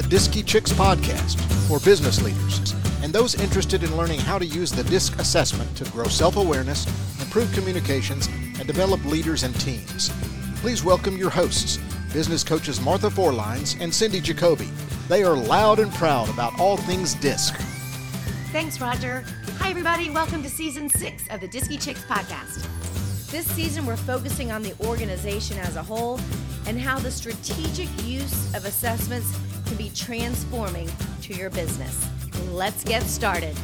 the DISCy Chicks podcast for business leaders and those interested in learning how to use the DISC assessment to grow self awareness, improve communications, and develop leaders and teams. Please welcome your hosts, business coaches Martha Forlines and Cindy Jacoby. They are loud and proud about all things DISC. Thanks, Roger. Hi, everybody. Welcome to season six of the DISCy Chicks podcast. This season, we're focusing on the organization as a whole and how the strategic use of assessments can be transforming to your business. Let's get started.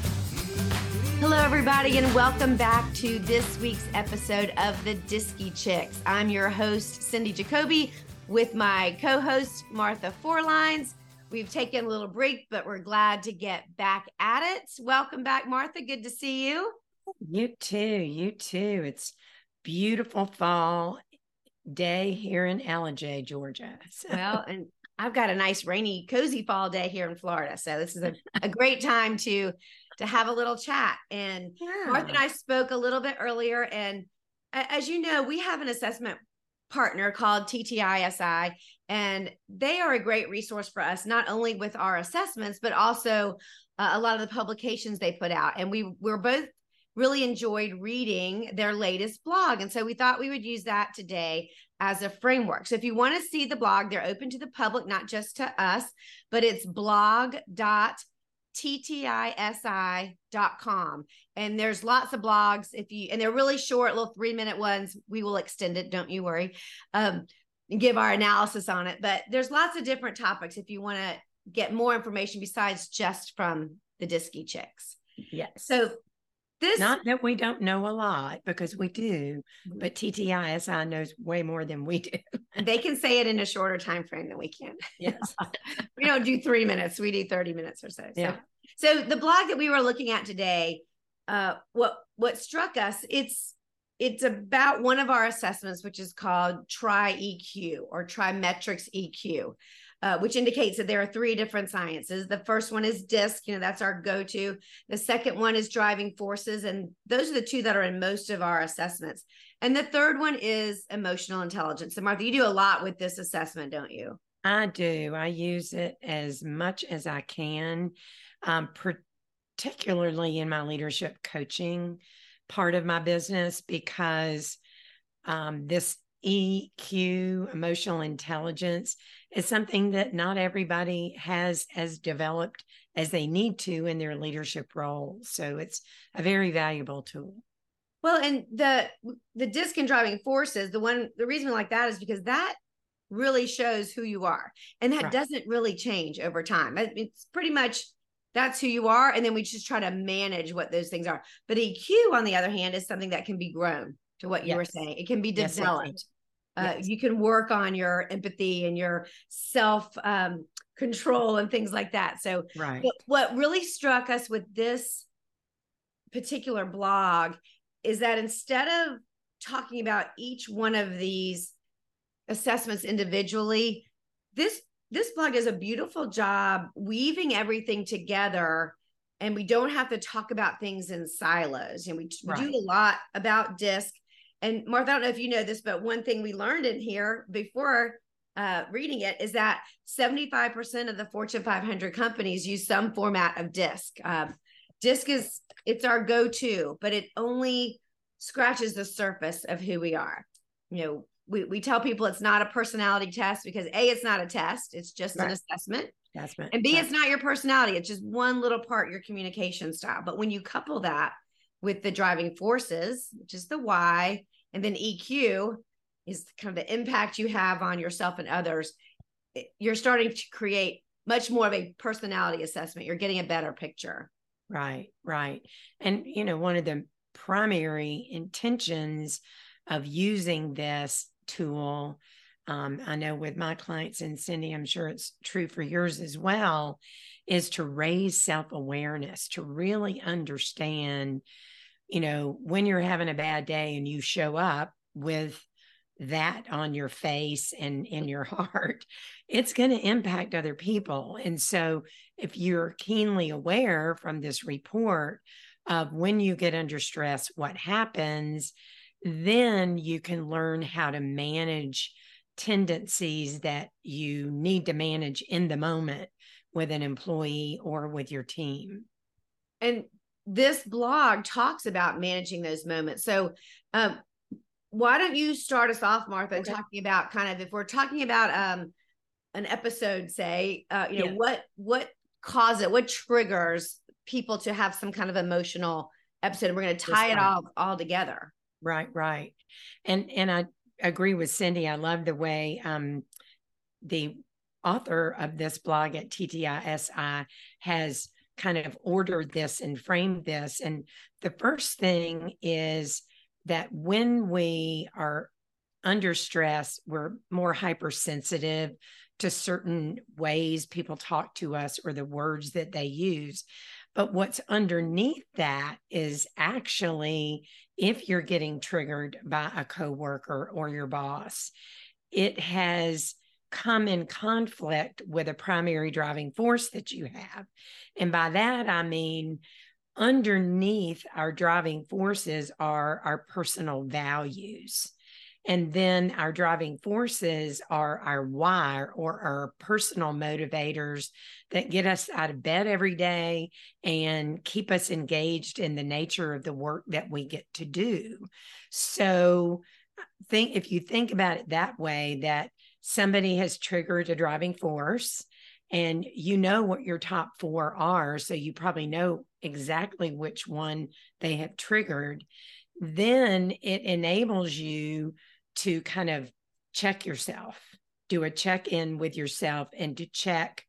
Hello, everybody, and welcome back to this week's episode of the DISCy Chicks. I'm your host, Cindy Jacoby, with my co host, Martha Forlines. We've taken a little break, but we're glad to get back at it. Welcome back, Martha. Good to see you. You too. You too. It's beautiful fall day here in Ellijay, Georgia. So. Well, and I've got a nice rainy, cozy fall day here in Florida. So this is a, a great time to to have a little chat. And yeah. Martha and I spoke a little bit earlier. And as you know, we have an assessment partner called TTISI, and they are a great resource for us, not only with our assessments, but also uh, a lot of the publications they put out. And we we're both really enjoyed reading their latest blog. And so we thought we would use that today as a framework. So if you want to see the blog, they're open to the public, not just to us, but it's blog.ttisi.com. And there's lots of blogs. If you, and they're really short, little three minute ones. We will extend it. Don't you worry. Um, and give our analysis on it. But there's lots of different topics if you want to get more information besides just from the DISCy Chicks. Yes. So this not that we don't know a lot because we do, mm-hmm. but TTISI knows way more than we do. they can say it in a shorter time frame than we can. Yes. we don't do three minutes, we do 30 minutes or so. so. Yeah. So the blog that we were looking at today, uh, what what struck us, it's it's about one of our assessments, which is called TRI-EQ or TriMetrix EQ uh, which indicates that there are three different sciences. The first one is DISC, you know, that's our go to. The second one is driving forces. And those are the two that are in most of our assessments. And the third one is emotional intelligence. And Martha, you do a lot with this assessment, don't you? I do. I use it as much as I can, um, particularly in my leadership coaching part of my business, because um, this EQ, emotional intelligence, is something that not everybody has as developed as they need to in their leadership role. So it's a very valuable tool. Well, and the the disc and driving forces, the one the reason we like that is because that really shows who you are. And that right. doesn't really change over time. It's pretty much that's who you are. And then we just try to manage what those things are. But EQ, on the other hand, is something that can be grown to what you yes. were saying. It can be developed. Yes, uh, yes. You can work on your empathy and your self um, control and things like that. So, right. what really struck us with this particular blog is that instead of talking about each one of these assessments individually, this this blog does a beautiful job weaving everything together and we don't have to talk about things in silos and we, we do a lot about disc and Martha, I don't know if you know this, but one thing we learned in here before uh, reading it is that 75% of the Fortune 500 companies use some format of DISC. Um, DISC is it's our go-to, but it only scratches the surface of who we are. You know, we, we tell people it's not a personality test because A, it's not a test, it's just right. an assessment. Assessment. And B, it's not your personality, it's just one little part, your communication style. But when you couple that with the driving forces, which is the why, and then EQ is kind of the impact you have on yourself and others. You're starting to create much more of a personality assessment. You're getting a better picture. Right, right. And, you know, one of the primary intentions of using this tool, um, I know with my clients and Cindy, I'm sure it's true for yours as well, is to raise self awareness, to really understand you know, when you're having a bad day and you show up with that on your face and in your heart, it's going to impact other people. And so, if you're keenly aware from this report of when you get under stress, what happens, then you can learn how to manage tendencies that you need to manage in the moment with an employee or with your team. And this blog talks about managing those moments. So, um, why don't you start us off, Martha, okay. talking about kind of if we're talking about um, an episode, say, uh, you know, yeah. what what causes it, what triggers people to have some kind of emotional episode. We're going to tie it all all together. Right, right, and and I agree with Cindy. I love the way um, the author of this blog at TTISI has kind of ordered this and framed this. And the first thing is that when we are under stress, we're more hypersensitive to certain ways people talk to us or the words that they use. But what's underneath that is actually if you're getting triggered by a coworker or your boss, it has come in conflict with a primary driving force that you have. And by that, I mean, underneath our driving forces are our personal values. And then our driving forces are our why or our personal motivators that get us out of bed every day and keep us engaged in the nature of the work that we get to do. So, uh, think if you think about it that way, that somebody has triggered a driving force and you know what your top four are. So you probably know exactly which one they have triggered. Then it enables you to kind of check yourself, do a check in with yourself, and to check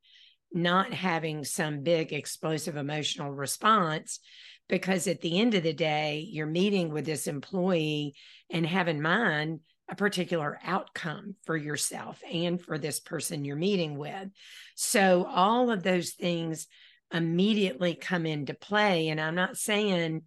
not having some big explosive emotional response. Because at the end of the day, you're meeting with this employee and have in mind a particular outcome for yourself and for this person you're meeting with. So all of those things immediately come into play. And I'm not saying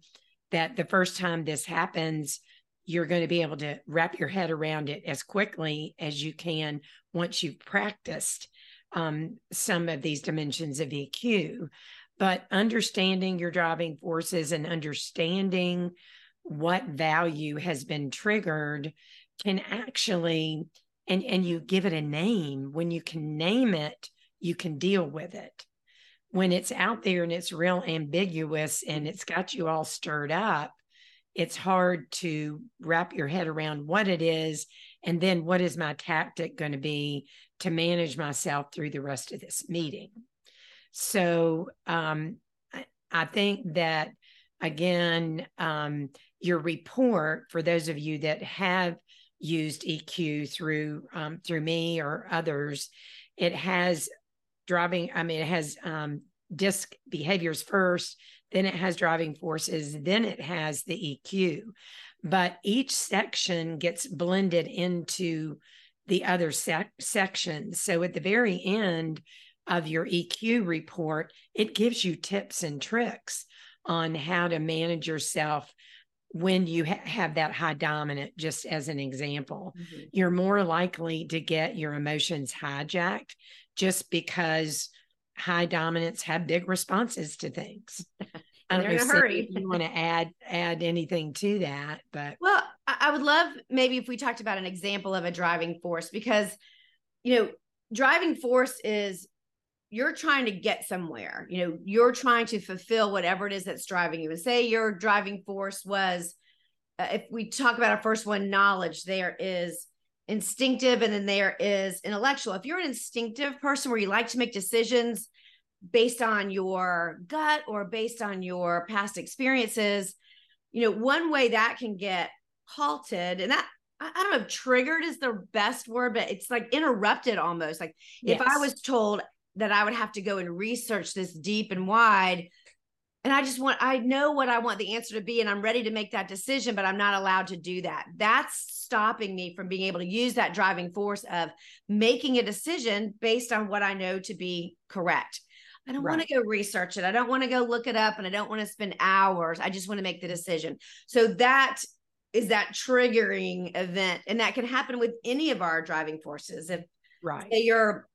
that the first time this happens, you're going to be able to wrap your head around it as quickly as you can once you've practiced um, some of these dimensions of EQ. But understanding your driving forces and understanding what value has been triggered can actually and and you give it a name. When you can name it you can deal with it. When it's out there and it's real ambiguous and it's got you all stirred up it's hard to wrap your head around what it is and then what is my tactic going to be to manage myself through the rest of this meeting. So um, I, I, think that again um, your report for those of you that have used EQ through um, through me or others, it has driving. I mean, it has um, disc behaviors first, then it has driving forces, then it has the EQ. But each section gets blended into the other sec- sections. So at the very end of your EQ report, it gives you tips and tricks on how to manage yourself when you ha- have that high dominant, just as an example, mm-hmm. you're more likely to get your emotions hijacked just because high dominants have big responses to things. I don't They're in a hurry. you want to add add anything to that, but well, I would love maybe if we talked about an example of a driving force because you know driving force is you're trying to get somewhere you know you're trying to fulfill whatever it is that's driving you and say your driving force was uh, if we talk about our first one knowledge there is instinctive and then there is intellectual if you're an instinctive person where you like to make decisions based on your gut or based on your past experiences you know one way that can get halted and that I don't know if triggered is the best word, but it's like interrupted almost. Like yes. if I was told that I would have to go and research this deep and wide. And I just want, I know what I want the answer to be, and I'm ready to make that decision, but I'm not allowed to do that. That's stopping me from being able to use that driving force of making a decision based on what I know to be correct. I don't right. want to go research it. I don't want to go look it up and I don't want to spend hours. I just want to make the decision. So that is that triggering event. And that can happen with any of our driving forces. If right. you're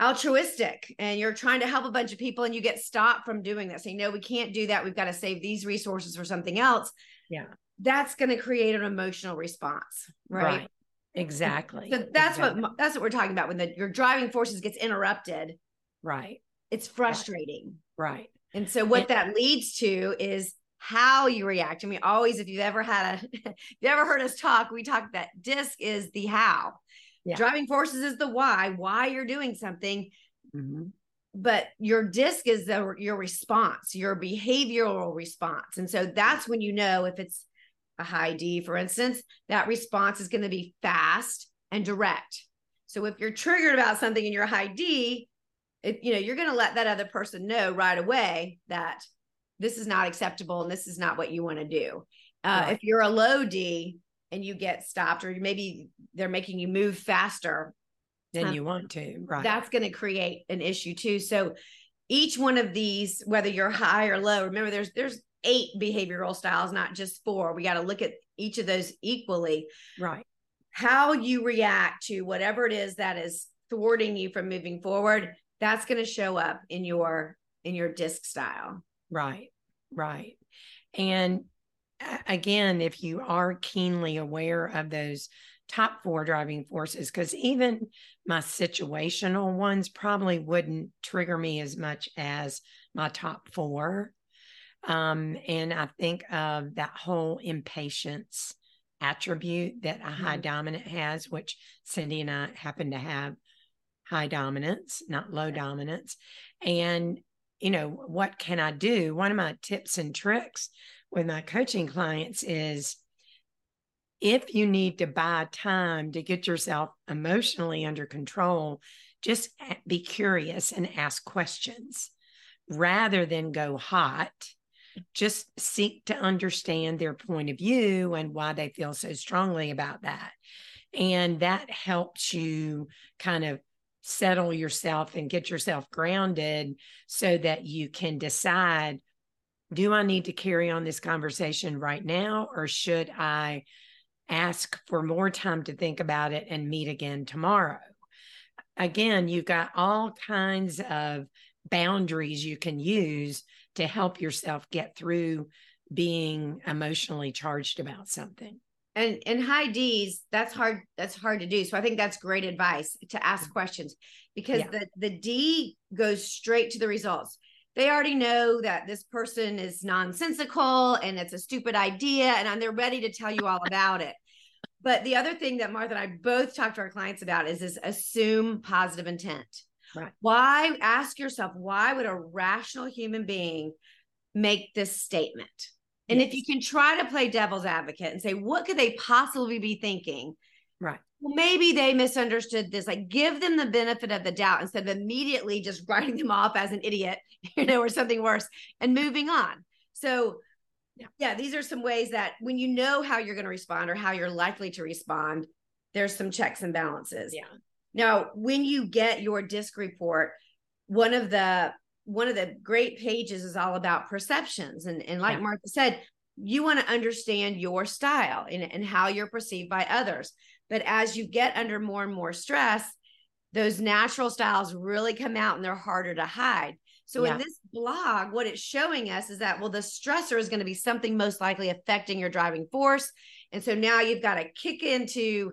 altruistic and you're trying to help a bunch of people and you get stopped from doing this saying no we can't do that we've got to save these resources for something else yeah that's going to create an emotional response right, right. exactly so that's exactly. what that's what we're talking about when the your driving forces gets interrupted right it's frustrating. Right. And so what that leads to is how you react. I mean, always if you've ever had a if you ever heard us talk, we talk that disc is the how. Yeah. Driving forces is the why, why you're doing something. Mm-hmm. But your disc is the your response, your behavioral response. And so that's when you know if it's a high D, for instance, that response is going to be fast and direct. So if you're triggered about something in your high D, if you know, you're going to let that other person know right away that this is not acceptable and this is not what you want to do. Uh, right. If you're a low D and you get stopped, or maybe they're making you move faster than um, you want to, right? That's going to create an issue too. So each one of these, whether you're high or low, remember there's there's eight behavioral styles, not just four. We got to look at each of those equally. Right. How you react to whatever it is that is thwarting you from moving forward, that's going to show up in your in your disc style. Right. Right. And again, if you are keenly aware of those top four driving forces, because even my situational ones probably wouldn't trigger me as much as my top four. Um, and I think of that whole impatience attribute that a high mm-hmm. dominant has, which Cindy and I happen to have high dominance, not low dominance. And, you know, what can I do? One of my tips and tricks with my coaching clients is if you need to buy time to get yourself emotionally under control, just be curious and ask questions rather than go hot just seek to understand their point of view and why they feel so strongly about that. And that helps you kind of settle yourself and get yourself grounded so that you can decide do I need to carry on this conversation right now or should I ask for more time to think about it and meet again tomorrow? Again, you've got all kinds of boundaries you can use to help yourself get through being emotionally charged about something and and high d's that's hard that's hard to do so i think that's great advice to ask mm-hmm. questions because yeah. the the d goes straight to the results they already know that this person is nonsensical and it's a stupid idea and they're ready to tell you all about it but the other thing that martha and i both talk to our clients about is this assume positive intent Right. Why ask yourself, why would a rational human being make this statement? And yes. if you can try to play devil's advocate and say, what could they possibly be thinking? Right. Maybe they misunderstood this. Like, give them the benefit of the doubt instead of immediately just writing them off as an idiot, you know, or something worse and moving on. So, yeah. yeah, these are some ways that when you know how you're going to respond or how you're likely to respond, there's some checks and balances. Yeah. Now, when you get your disc report, one of the one of the great pages is all about perceptions. And, and like yeah. Martha said, you want to understand your style and, and how you're perceived by others. But as you get under more and more stress, those natural styles really come out and they're harder to hide. So yeah. in this blog, what it's showing us is that, well, the stressor is going to be something most likely affecting your driving force. And so now you've got to kick into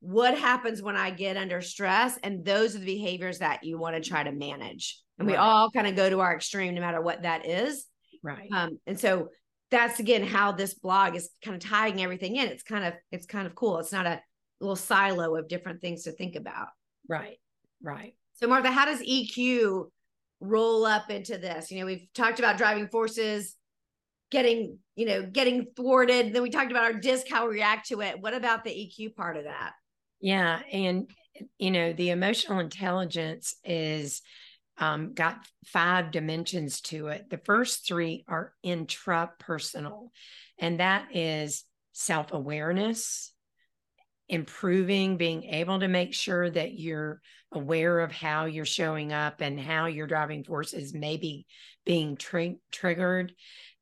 what happens when I get under stress? And those are the behaviors that you want to try to manage. And right. we all kind of go to our extreme, no matter what that is. Right. Um, and so that's again how this blog is kind of tying everything in. It's kind of it's kind of cool. It's not a little silo of different things to think about. Right. Right. So Martha, how does EQ roll up into this? You know, we've talked about driving forces, getting, you know, getting thwarted. Then we talked about our disc, how we react to it. What about the EQ part of that? Yeah. And, you know, the emotional intelligence is um, got five dimensions to it. The first three are intrapersonal, and that is self awareness, improving, being able to make sure that you're aware of how you're showing up and how your driving force is maybe being tri- triggered.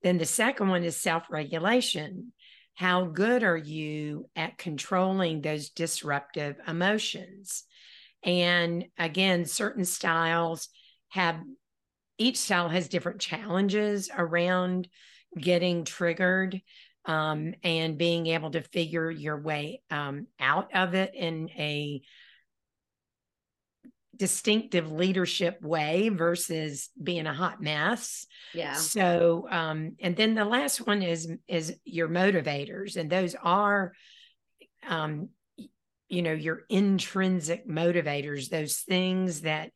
Then the second one is self regulation how good are you at controlling those disruptive emotions? And again, certain styles have each style has different challenges around getting triggered um, and being able to figure your way um, out of it in a distinctive leadership way versus being a hot mess. Yeah. So um and then the last one is is your motivators and those are um you know your intrinsic motivators those things that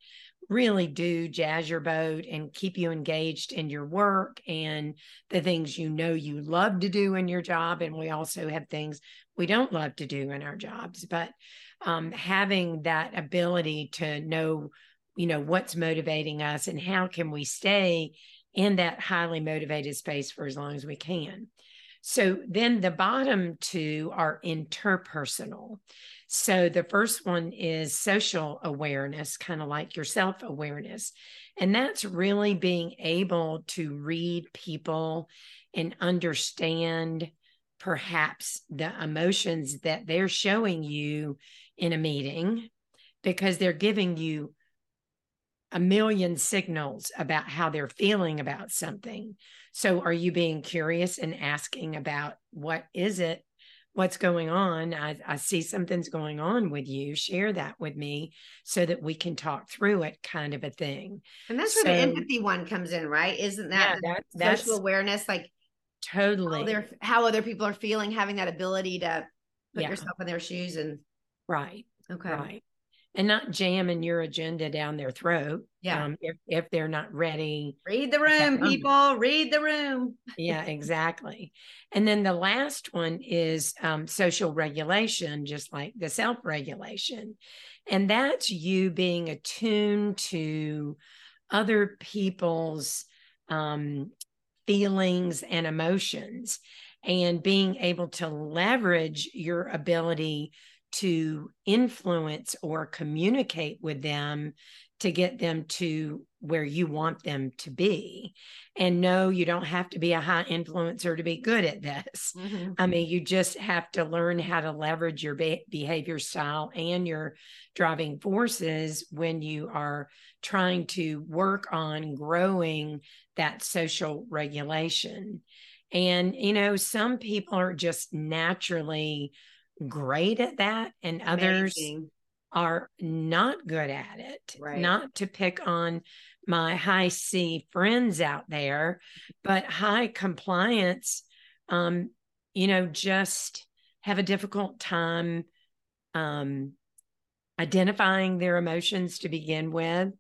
really do jazz your boat and keep you engaged in your work and the things you know you love to do in your job. And we also have things we don't love to do in our jobs, but um, having that ability to know, you know, what's motivating us and how can we stay in that highly motivated space for as long as we can. So then the bottom two are interpersonal. So the first one is social awareness, kind of like your self awareness. And that's really being able to read people and understand perhaps the emotions that they're showing you in a meeting because they're giving you a million signals about how they're feeling about something. So are you being curious and asking about what is it what's going on. I, I see something's going on with you. Share that with me so that we can talk through it, kind of a thing. And that's where the empathy one comes in, right? Isn't that, yeah, that social awareness? Like totally how, how, other people are feeling, having that ability to put yeah. yourself in their shoes and right. Okay. Right and not jamming your agenda down their throat. Yeah. Um, if, if they're not ready. Read the room, people. Read the room. yeah, exactly. And then the last one is um, social regulation, just like the self regulation. And that's you being attuned to other people's um, feelings and emotions and being able to leverage your ability to influence or communicate with them to get them to where you want them to be. And no, you don't have to be a high influencer to be good at this. Mm-hmm. I mean, you just have to learn how to leverage your be- behavior style and your driving forces when you are trying to work on growing that social regulation. And, you know, some people are just naturally great at that and others Amazing. are not good at it. Right. Not to pick on my high C friends out there, but high compliance, um, you know, just have a difficult time um, identifying their emotions to begin with.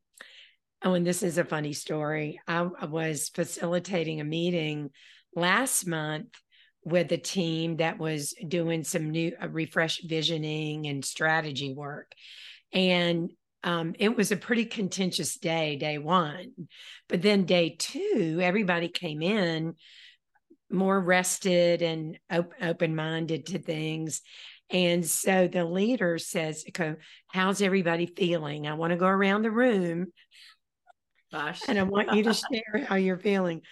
Oh, and this is a funny story. I, I was facilitating a meeting last month with a team that was doing some new uh, refresh visioning and strategy work. And um, it was a pretty contentious day, day one. But then day two, everybody came in more rested and op- open minded to things. And so the leader says, How's everybody feeling? I want to go around the room. Gosh. And I want you to share how you're feeling.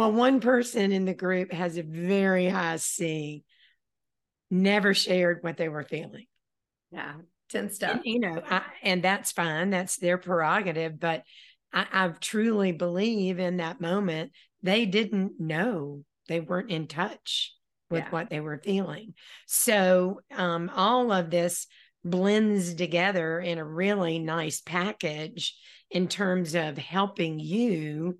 Well, one person in the group has a very high C, never shared what they were feeling. Yeah, 10 stuff. And, you know, I, and that's fine. That's their prerogative. But I, I truly believe in that moment, they didn't know, they weren't in touch with yeah. what they were feeling. So um, all of this blends together in a really nice package in terms of helping you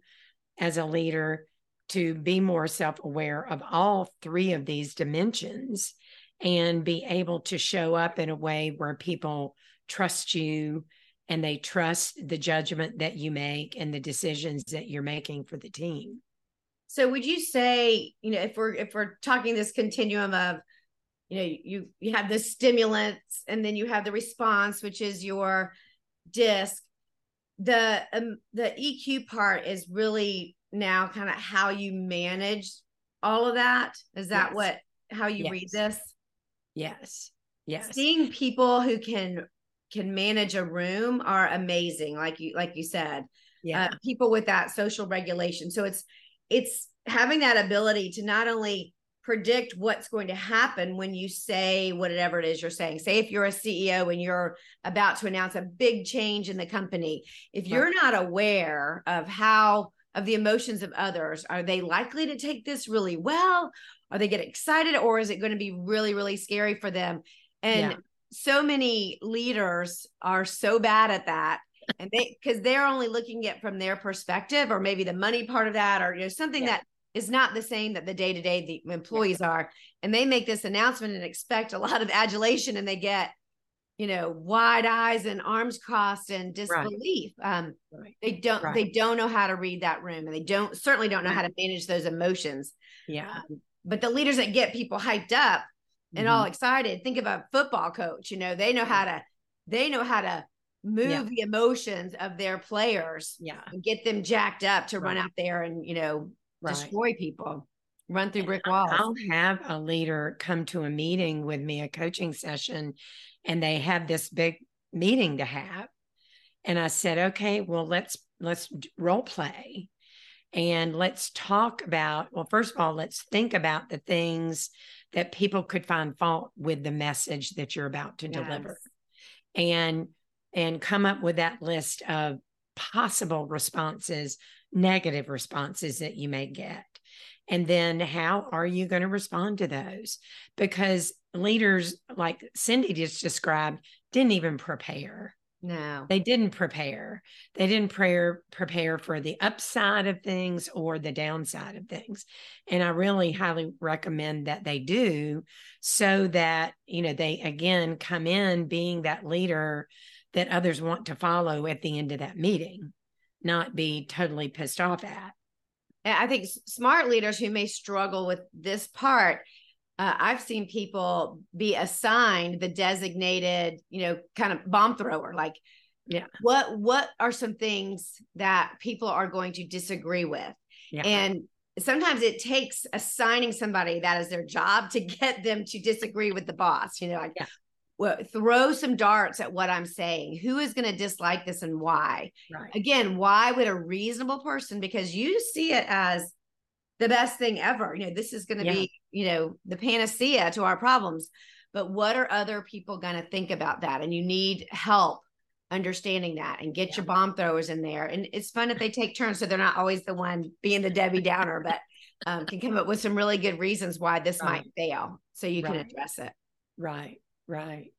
as a leader to be more self aware of all three of these dimensions and be able to show up in a way where people trust you and they trust the judgment that you make and the decisions that you're making for the team. So would you say, you know, if we're if we're talking this continuum of you know, you you have the stimulants and then you have the response which is your disc the um, the EQ part is really now kind of how you manage all of that is that yes. what how you yes. read this yes yes seeing people who can can manage a room are amazing like you like you said yeah uh, people with that social regulation so it's it's having that ability to not only predict what's going to happen when you say whatever it is you're saying. Say if you're a CEO and you're about to announce a big change in the company, if you're right. not aware of how of the emotions of others. Are they likely to take this really well? Are they get excited or is it going to be really, really scary for them? And yeah. so many leaders are so bad at that. and they because they're only looking at from their perspective, or maybe the money part of that, or you know something yeah. that is not the same that the day to day the employees yeah. are, and they make this announcement and expect a lot of adulation, and they get you know wide eyes and arms crossed and disbelief right. um right. they don't right. they don't know how to read that room and they don't certainly don't know how to manage those emotions yeah um, but the leaders that get people hyped up and mm-hmm. all excited think of a football coach you know they know how to they know how to move yeah. the emotions of their players yeah and get them jacked up to run out there and you know destroy people run through brick walls. I'll have a leader come to a meeting with me a coaching session and they have this big meeting to have. And i said okay well let's let's role play and let's talk about well first of all let's think about the things that people could find fault with the message that you're about to yes. deliver and and come up with that list of possible responses negative responses that you may get and then how are you going to respond to those because leaders like Cindy just described didn't even prepare. No. They didn't prepare. They didn't prepare prepare for the upside of things or the downside of things. And I really highly recommend that they do so that, you know, they again come in being that leader that others want to follow at the end of that meeting, not be totally pissed off at. I think smart leaders who may struggle with this part uh, I've seen people be assigned the designated, you know, kind of bomb thrower. Like, yeah, what what are some things that people are going to disagree with? Yeah. And sometimes it takes assigning somebody that is their job to get them to disagree with the boss. You know, like yeah. Well, throw some darts at what I'm saying. Who is going to dislike this and why? Right. Again, why would a reasonable person? Because you see it as the best thing ever. You know, this is going to yeah. be, you know, the panacea to our problems. But what are other people going to think about that? And you need help understanding that and get yeah. your bomb throwers in there. And it's fun if they take turns so they're not always the one being the Debbie Downer, but um, can come up with some really good reasons why this right. might fail so you right. can address it. Right, right.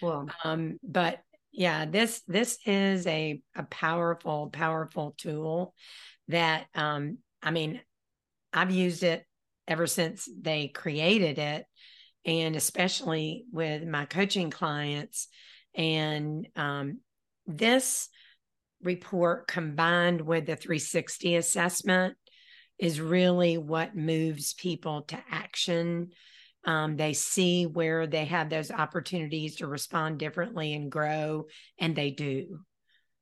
Cool. Um, but yeah, this this is a a powerful, powerful tool that um, I mean, I've used it ever since they created it, and especially with my coaching clients. And um, this report combined with the 360 assessment is really what moves people to action. Um, they see where they have those opportunities to respond differently and grow, and they do.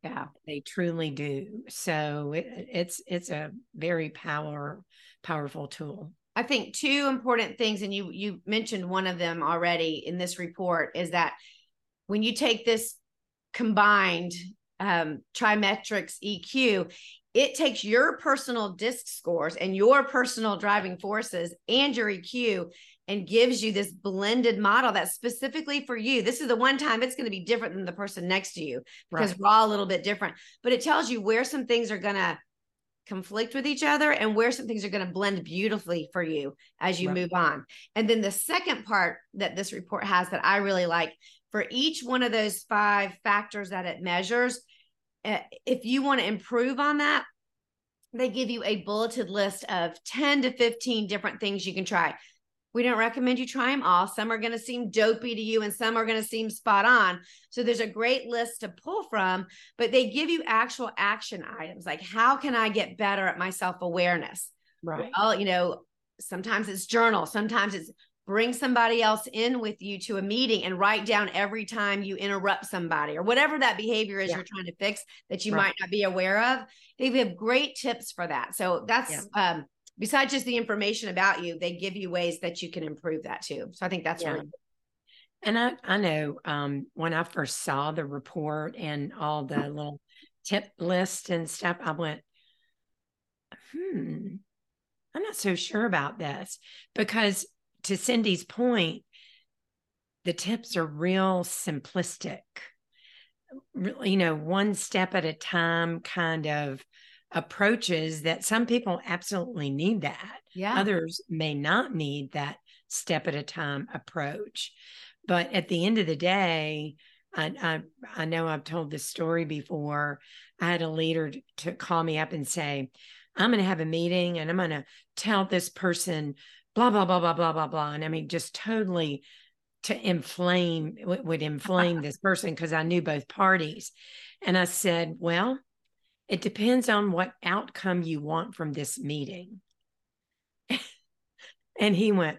Yeah, they truly do. So it, it's it's a very power powerful tool. I think two important things, and you you mentioned one of them already in this report, is that when you take this combined um, TriMetrix EQ, it takes your personal disc scores and your personal driving forces and your EQ and gives you this blended model that's specifically for you. This is the one time it's going to be different than the person next to you because right. we're all a little bit different, but it tells you where some things are going to conflict with each other and where some things are going to blend beautifully for you as you right. move on. And then the second part that this report has that I really like for each one of those five factors that it measures, eh, if you want to improve on that, they give you a bulleted list of 10 to 15 different things you can try. We don't recommend you try them all. Some are going to seem dopey to you and some are going to seem spot on. So there's a great list to pull from, but they give you actual action items like how can I get better at my self-awareness? Right. Well, you know, sometimes it's journal, sometimes it's bring somebody else in with you to a meeting and write down every time you interrupt somebody or whatever that behavior is yeah. you're trying to fix that you right. might not be aware of. They have great tips for that. So that's yeah. um besides just the information about you, they give you ways that you can improve that too. So I think that's yeah. really and I, I know um, when I first saw the report and all the little tip list and stuff, I went, hmm, I'm not so sure about this because to Cindy's point, the tips are real simplistic, you know, one step at a time kind of approaches that some people absolutely need that. Yeah. Others may not need that step at a time approach. But at the end of the day, I, I, I know I've told this story before. I had a leader to call me up and say, I'm going to have a meeting and I'm going to tell this person blah, blah, blah, blah, blah, blah, blah. And I mean, just totally to inflame, would inflame this person because I knew both parties. And I said, well, it depends on what outcome you want from this meeting. and he went,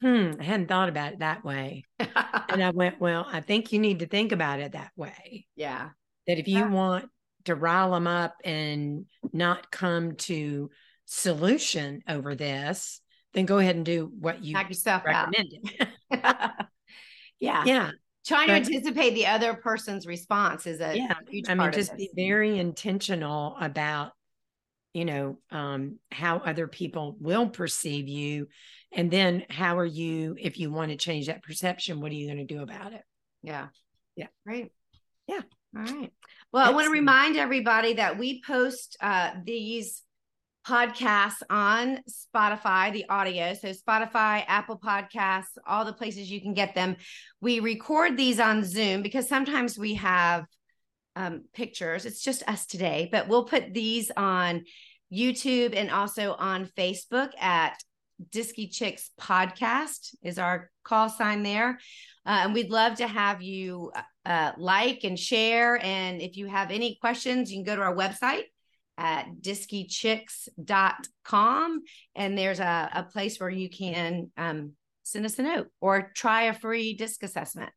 hmm, I hadn't thought about it that way. and I went, well, I think you need to think about it that way. Yeah. That if you yeah. want to rile them up and not come to solution over this, then go ahead and do what you Knock yourself recommended. yeah. Yeah. Trying but, to anticipate the other person's response is a, yeah. I mean, just be very intentional about you know um, how other people will perceive you. And then how are you if you want to change that perception what are you going to do about it? Yeah. Yeah. Right yeah. All right. Well i want to remind everybody that we post uh, these podcasts on spotify the audio so spotify apple podcasts all the places you can get them we record these on zoom because sometimes we have um, pictures. It's just us today, but we'll put these on YouTube and also on Facebook at DISCy Chicks Podcast is our call sign there. Uh, and we'd love to have you uh, like and share. And if you have any questions, you can go to our website at discychicks.com. And there's a, a place where you can um, send us a note or try a free disc assessment.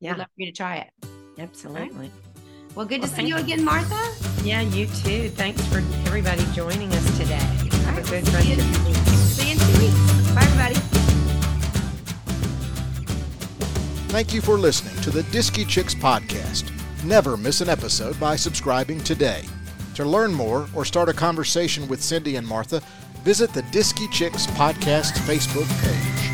Yeah. We'd love for you to try it. Absolutely. Right. Well, good well, to see you again, Martha. Yeah, you too. Thanks for everybody joining us today. Have a good rest of the week. See you in two weeks. Bye, everybody. Thank you for listening to the DISCy Chicks podcast. Never miss an episode by subscribing today. To learn more or start a conversation with Cindy and Martha, visit the DISCy Chicks podcast Facebook page.